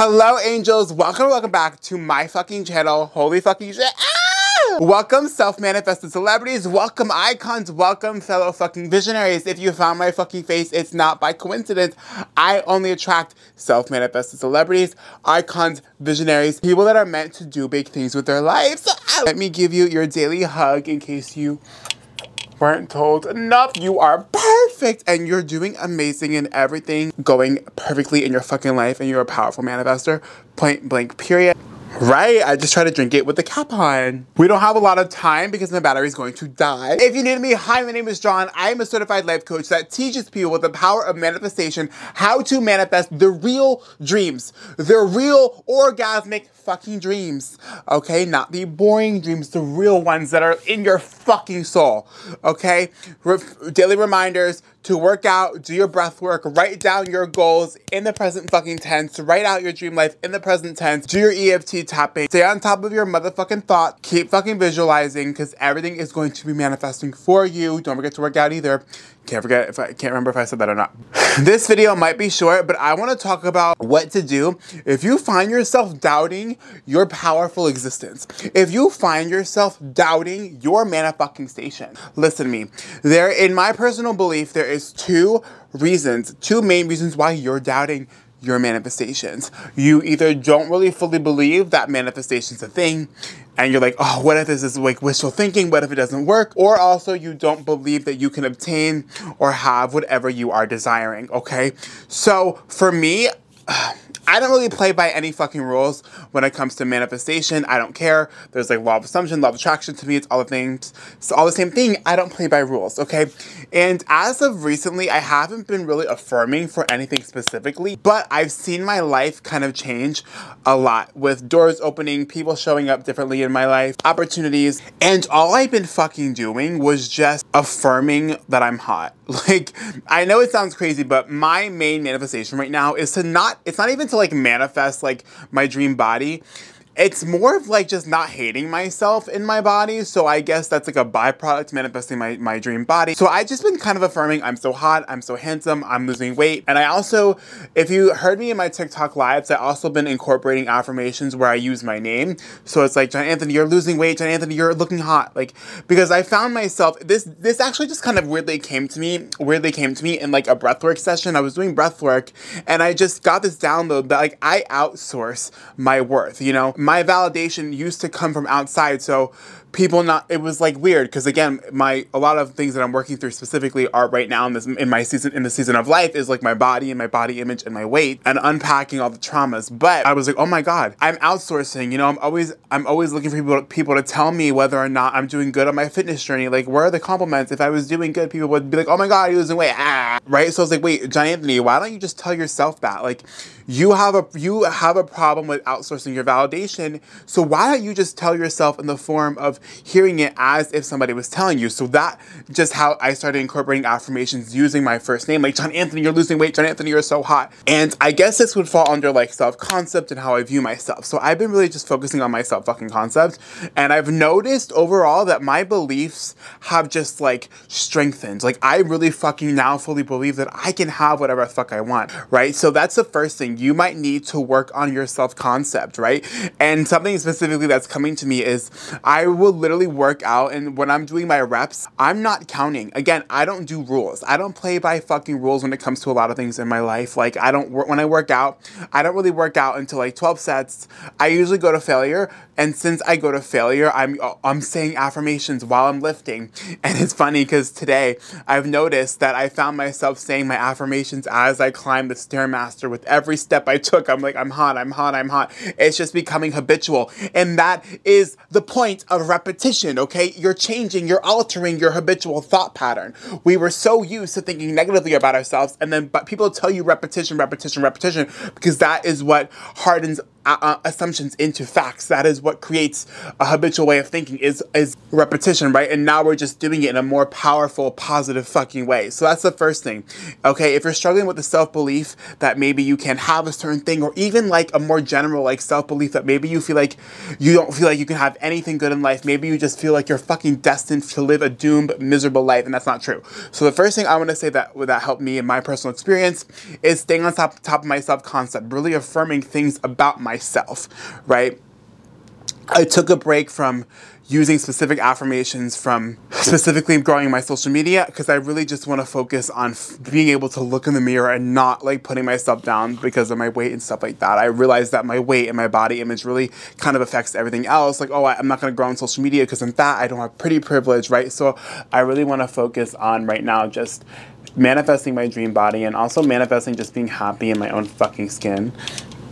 Hello, angels. Welcome, welcome back to my fucking channel. Holy fucking shit. Ah! Welcome, self-manifested celebrities. Welcome, icons. Welcome, fellow fucking visionaries. If you found my fucking face, it's not by coincidence. I only attract self-manifested celebrities, icons, visionaries, people that are meant to do big things with their lives. Let me give you your daily hug in case you weren't told enough. You are perfect and you're doing amazing and everything going perfectly in your fucking life and you're a powerful manifester. Point blank, period. Right, I just try to drink it with the cap on. We don't have a lot of time because my battery is going to die. If you need me, hi, my name is John. I am a certified life coach that teaches people with the power of manifestation how to manifest the real dreams, the real orgasmic fucking dreams. Okay, not the boring dreams, the real ones that are in your fucking soul. Okay, Re- daily reminders to work out, do your breath work, write down your goals in the present fucking tense, write out your dream life in the present tense, do your EFT tapping, stay on top of your motherfucking thought, keep fucking visualizing because everything is going to be manifesting for you. Don't forget to work out either. Can't forget if I can't remember if I said that or not. this video might be short, but I want to talk about what to do if you find yourself doubting your powerful existence. If you find yourself doubting your fucking station. Listen to me. There in my personal belief there is two reasons, two main reasons why you're doubting your manifestations. You either don't really fully believe that manifestation's a thing, and you're like, oh, what if this is like wishful thinking? What if it doesn't work? Or also you don't believe that you can obtain or have whatever you are desiring, okay? So for me, I don't really play by any fucking rules when it comes to manifestation. I don't care. There's like law of assumption, law of attraction to me. It's all the things. It's all the same thing. I don't play by rules, okay? And as of recently, I haven't been really affirming for anything specifically, but I've seen my life kind of change a lot with doors opening, people showing up differently in my life, opportunities, and all I've been fucking doing was just affirming that I'm hot. Like, I know it sounds crazy, but my main manifestation right now is to not, it's not even to like manifest like my dream body it's more of like just not hating myself in my body. So I guess that's like a byproduct manifesting my, my dream body. So I've just been kind of affirming I'm so hot, I'm so handsome, I'm losing weight. And I also, if you heard me in my TikTok lives, I also been incorporating affirmations where I use my name. So it's like, John Anthony, you're losing weight. John Anthony, you're looking hot. Like, because I found myself, this, this actually just kind of weirdly came to me, weirdly came to me in like a breathwork session. I was doing breathwork and I just got this download that like I outsource my worth, you know? Validation used to come from outside. So people not it was like weird because again my a lot of things that i'm working through specifically are right now in this in my season in the season of life is like my body and my body image and my weight and unpacking all the traumas but i was like oh my god i'm outsourcing you know i'm always i'm always looking for people people to tell me whether or not i'm doing good on my fitness journey like where are the compliments if i was doing good people would be like oh my god you're losing weight ah right so i was like wait john anthony why don't you just tell yourself that like you have a you have a problem with outsourcing your validation so why don't you just tell yourself in the form of hearing it as if somebody was telling you? So that just how i started incorporating affirmations using my first name. Like john anthony you're losing weight. John anthony you're so hot. And i guess this would fall under like self-concept and how i view myself. So i've been really just focusing on my self fucking concept. And i've noticed overall that my beliefs have just like strengthened. Like i really fucking now fully believe that i can have whatever the fuck i want right? So that's the first thing. You might need to work on your self concept, right? And something specifically that's coming to me is I will literally work out, and when I'm doing my reps, I'm not counting. Again, I don't do rules. I don't play by fucking rules when it comes to a lot of things in my life. Like, I don't, when I work out, I don't really work out until like 12 sets. I usually go to failure, and since I go to failure, I'm, uh, I'm saying affirmations while I'm lifting. And it's funny because today I've noticed that I found myself saying my affirmations as I climb the Stairmaster with every step I took, I'm like, I'm hot, I'm hot, I'm hot. It's just becoming habitual. And that is the point of repetition, okay? You're changing, you're altering your habitual thought pattern. We were so used to thinking negatively about ourselves, and then but people tell you repetition, repetition, repetition, because that is what hardens uh, assumptions into facts. That is what creates a habitual way of thinking is is repetition, right? And now we're just doing it in a more powerful, positive fucking way. So that's the first thing. Okay, if you're struggling with the self belief that maybe you can have a certain thing, or even like a more general like self belief that maybe you feel like you don't feel like you can have anything good in life. Maybe you just feel like you're fucking destined to live a doomed, miserable life, and that's not true. So the first thing I want to say that that helped me in my personal experience is staying on top top of my self concept, really affirming things about myself, right? I took a break from using specific affirmations from specifically growing my social media because I really just want to focus on f- being able to look in the mirror and not like putting myself down because of my weight and stuff like that. I realized that my weight and my body image really kind of affects everything else. Like, oh, I, I'm not going to grow on social media because I'm fat. I don't have pretty privilege, right? So I really want to focus on right now just manifesting my dream body and also manifesting just being happy in my own fucking skin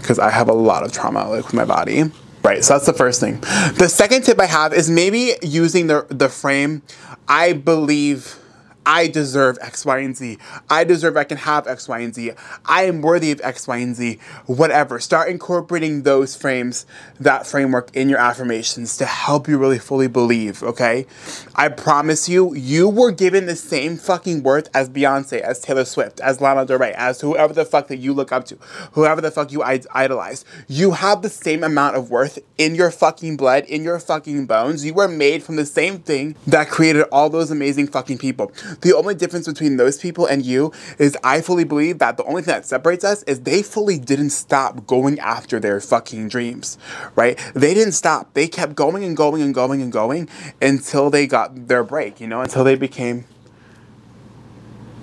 because I have a lot of trauma like with my body. Right, so that's the first thing. The second tip I have is maybe using the the frame I believe I deserve X, Y, and Z. I deserve I can have X, Y, and Z. I am worthy of X, Y, and Z. Whatever. Start incorporating those frames, that framework in your affirmations to help you really fully believe, okay? I promise you, you were given the same fucking worth as Beyonce, as Taylor Swift, as Lana Del Rey, as whoever the fuck that you look up to, whoever the fuck you idolize. You have the same amount of worth in your fucking blood, in your fucking bones. You were made from the same thing that created all those amazing fucking people. The only difference between those people and you is I fully believe that the only thing that separates us is they fully didn't stop going after their fucking dreams, right? They didn't stop. They kept going and going and going and going until they got their break, you know, until they became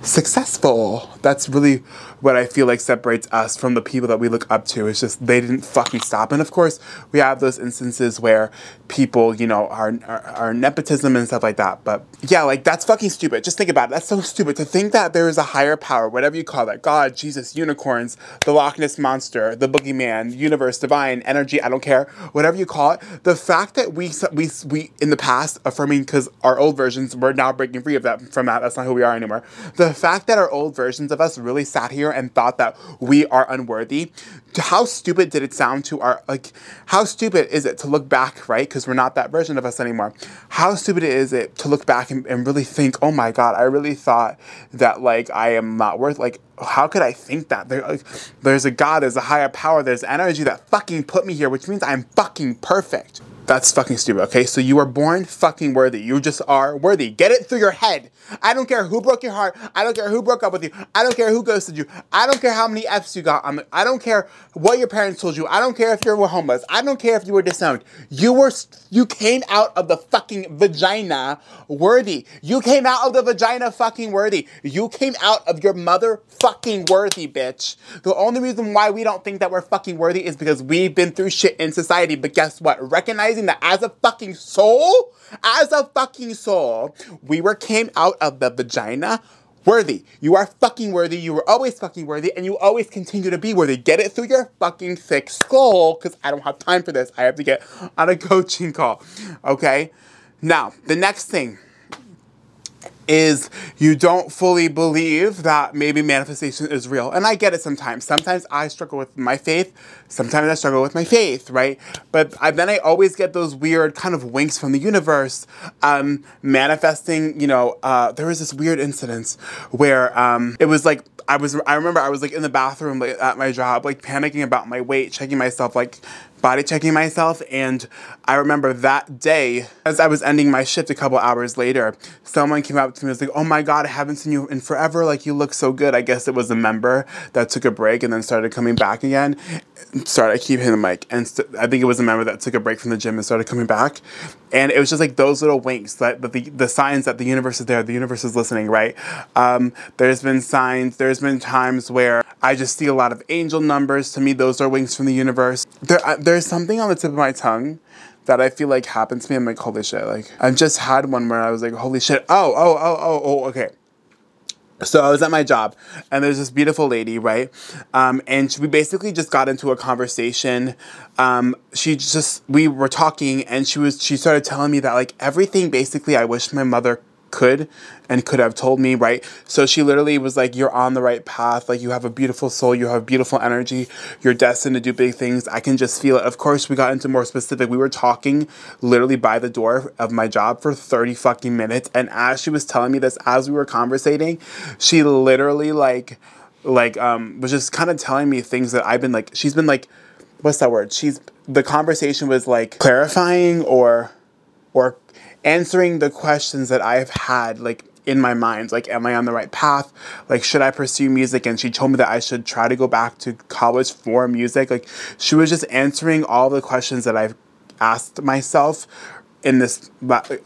successful. That's really what I feel like separates us from the people that we look up to. It's just they didn't fucking stop. And of course, we have those instances where people, you know, are, are, are nepotism and stuff like that. But yeah, like that's fucking stupid. Just think about it. That's so stupid to think that there is a higher power, whatever you call that God, Jesus, unicorns, the Loch Ness monster, the boogeyman, universe, divine, energy. I don't care, whatever you call it. The fact that we we we in the past affirming because our old versions we're now breaking free of that from that. That's not who we are anymore. The fact that our old versions of us really sat here and thought that we are unworthy, how stupid did it sound to our, like, how stupid is it to look back, right? Because we're not that version of us anymore. How stupid is it to look back and, and really think, oh my God, I really thought that, like, I am not worth, like, how could I think that? There, like, there's a God, there's a higher power, there's energy that fucking put me here, which means I'm fucking perfect. That's fucking stupid, okay? So you are born fucking worthy. You just are worthy. Get it through your head. I don't care who broke your heart. I don't care who broke up with you. I don't care who ghosted you. I don't care how many F's you got the, I don't care what your parents told you. I don't care if you were homeless. I don't care if you were disowned. You were you came out of the fucking vagina worthy. You came out of the vagina fucking worthy. You came out of your mother fucking worthy, bitch. The only reason why we don't think that we're fucking worthy is because we've been through shit in society. But guess what? Recognize realizing that as a fucking soul, as a fucking soul, we were came out of the vagina worthy. You are fucking worthy. You were always fucking worthy, and you always continue to be worthy. Get it through your fucking thick skull, because I don't have time for this. I have to get on a coaching call. Okay? Now, the next thing is you don't fully believe that maybe manifestation is real. And I get it sometimes. Sometimes I struggle with my faith. Sometimes I struggle with my faith, right? But I, then I always get those weird kind of winks from the universe, um, manifesting. You know, uh, there was this weird incident where um, it was like I was. I remember I was like in the bathroom like, at my job, like panicking about my weight, checking myself, like body checking myself. And I remember that day, as I was ending my shift a couple hours later, someone came up to me and was like, Oh my God, I haven't seen you in forever. Like, you look so good. I guess it was a member that took a break and then started coming back again. Sorry, I keep hitting the mic. And st- I think it was a member that took a break from the gym and started coming back. And it was just like those little winks that, that the, the signs that the universe is there, the universe is listening, right? Um, there's been signs, there's been times where I just see a lot of angel numbers. To me, those are winks from the universe. There, uh, there's something on the tip of my tongue that I feel like happens to me. I'm like, holy shit. Like, I've just had one where I was like, holy shit. Oh, oh, oh, oh, oh, okay. So I was at my job, and there's this beautiful lady, right? Um, and we basically just got into a conversation. Um, she just we were talking, and she was she started telling me that like everything basically I wish my mother could and could have told me, right? So she literally was like, You're on the right path. Like, you have a beautiful soul. You have beautiful energy. You're destined to do big things. I can just feel it. Of course, we got into more specific. We were talking literally by the door of my job for 30 fucking minutes. And as she was telling me this, as we were conversating, she literally, like, like, um, was just kind of telling me things that I've been like, she's been like, what's that word? She's, the conversation was like clarifying or, or answering the questions that I've had, like, in my mind like am i on the right path? Like should i pursue music? And she told me that i should try to go back to college for music. Like she was just answering all the questions that i've asked myself in this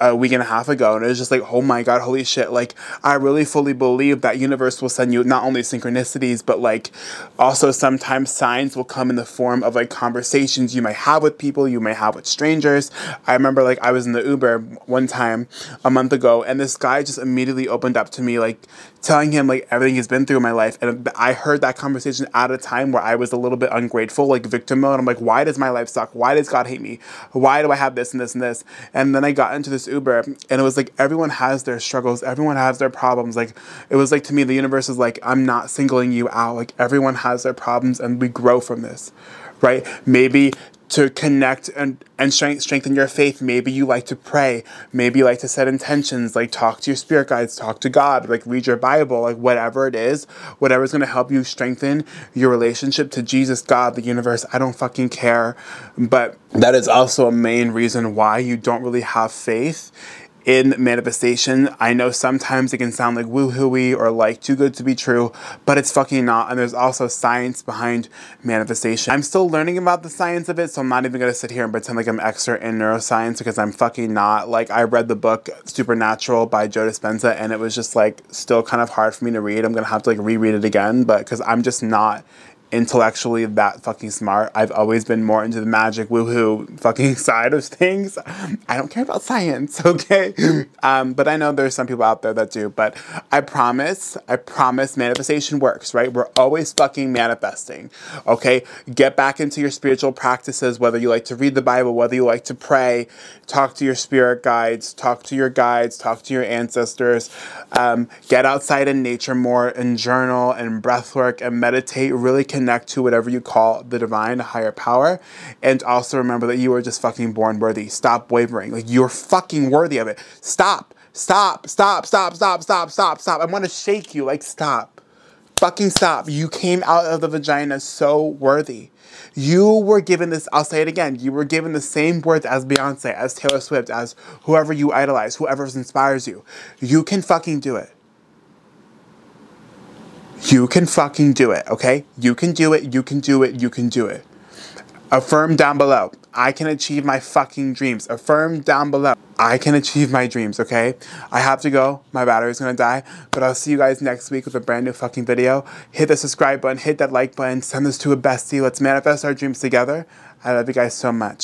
a week and a half ago and it was just like oh my god holy shit. Like i really fully believe that universe will send you not only synchronicities but like also sometimes signs will come in the form of like conversations you might have with people you may have with strangers. I remember like i was in the uber one time a month ago and this guy just immediately opened up to me like telling him like everything he's been through in my life and i heard that conversation at a time where i was a little bit ungrateful like victim mode. I'm like why does my life suck? Why does god hate me? Why do i have this and this and this and then I got into this Uber and it was like everyone has their struggles, everyone has their problems. Like it was like to me, the universe is like, I'm not singling you out. Like everyone has their problems and we grow from this. Right? Maybe to connect and, and strengthen your faith. Maybe you like to pray. Maybe you like to set intentions, like talk to your spirit guides, talk to God, like read your Bible, like whatever it is, whatever's going to help you strengthen your relationship to Jesus, God, the universe. I don't fucking care. But that is also a main reason why you don't really have faith in manifestation. I know sometimes it can sound like woo-hooey or like too good to be true, but it's fucking not. And there's also science behind manifestation. I'm still learning about the science of it, so I'm not even gonna sit here and pretend like I'm expert in neuroscience because I'm fucking not. Like I read the book Supernatural by Joe Dispenza and it was just like still kind of hard for me to read. I'm gonna have to like reread it again, but because I'm just not intellectually that fucking smart. I've always been more into the magic woohoo fucking side of things. I don't care about science, okay? Um, but I know there's some people out there that do. But I promise, I promise manifestation works, right? We're always fucking manifesting, okay? Get back into your spiritual practices, whether you like to read the Bible, whether you like to pray, talk to your spirit guides, talk to your guides, talk to your ancestors, um, get outside in nature more and journal and breath work and meditate. Really connect connect to whatever you call the divine higher power. And also remember that you are just fucking born worthy. Stop wavering. Like you're fucking worthy of it. Stop. Stop. Stop. Stop. Stop. Stop. Stop. Stop. I want to shake you. Like stop. Fucking stop. You came out of the vagina so worthy. You were given this, I'll say it again, you were given the same worth as Beyonce, as Taylor Swift, as whoever you idolize, whoever inspires you. You can fucking do it. You can fucking do it, okay? You can do it, you can do it, you can do it. Affirm down below. I can achieve my fucking dreams. Affirm down below. I can achieve my dreams, okay? I have to go. My battery's gonna die. But I'll see you guys next week with a brand new fucking video. Hit the subscribe button, hit that like button, send this to a bestie. Let's manifest our dreams together. I love you guys so much.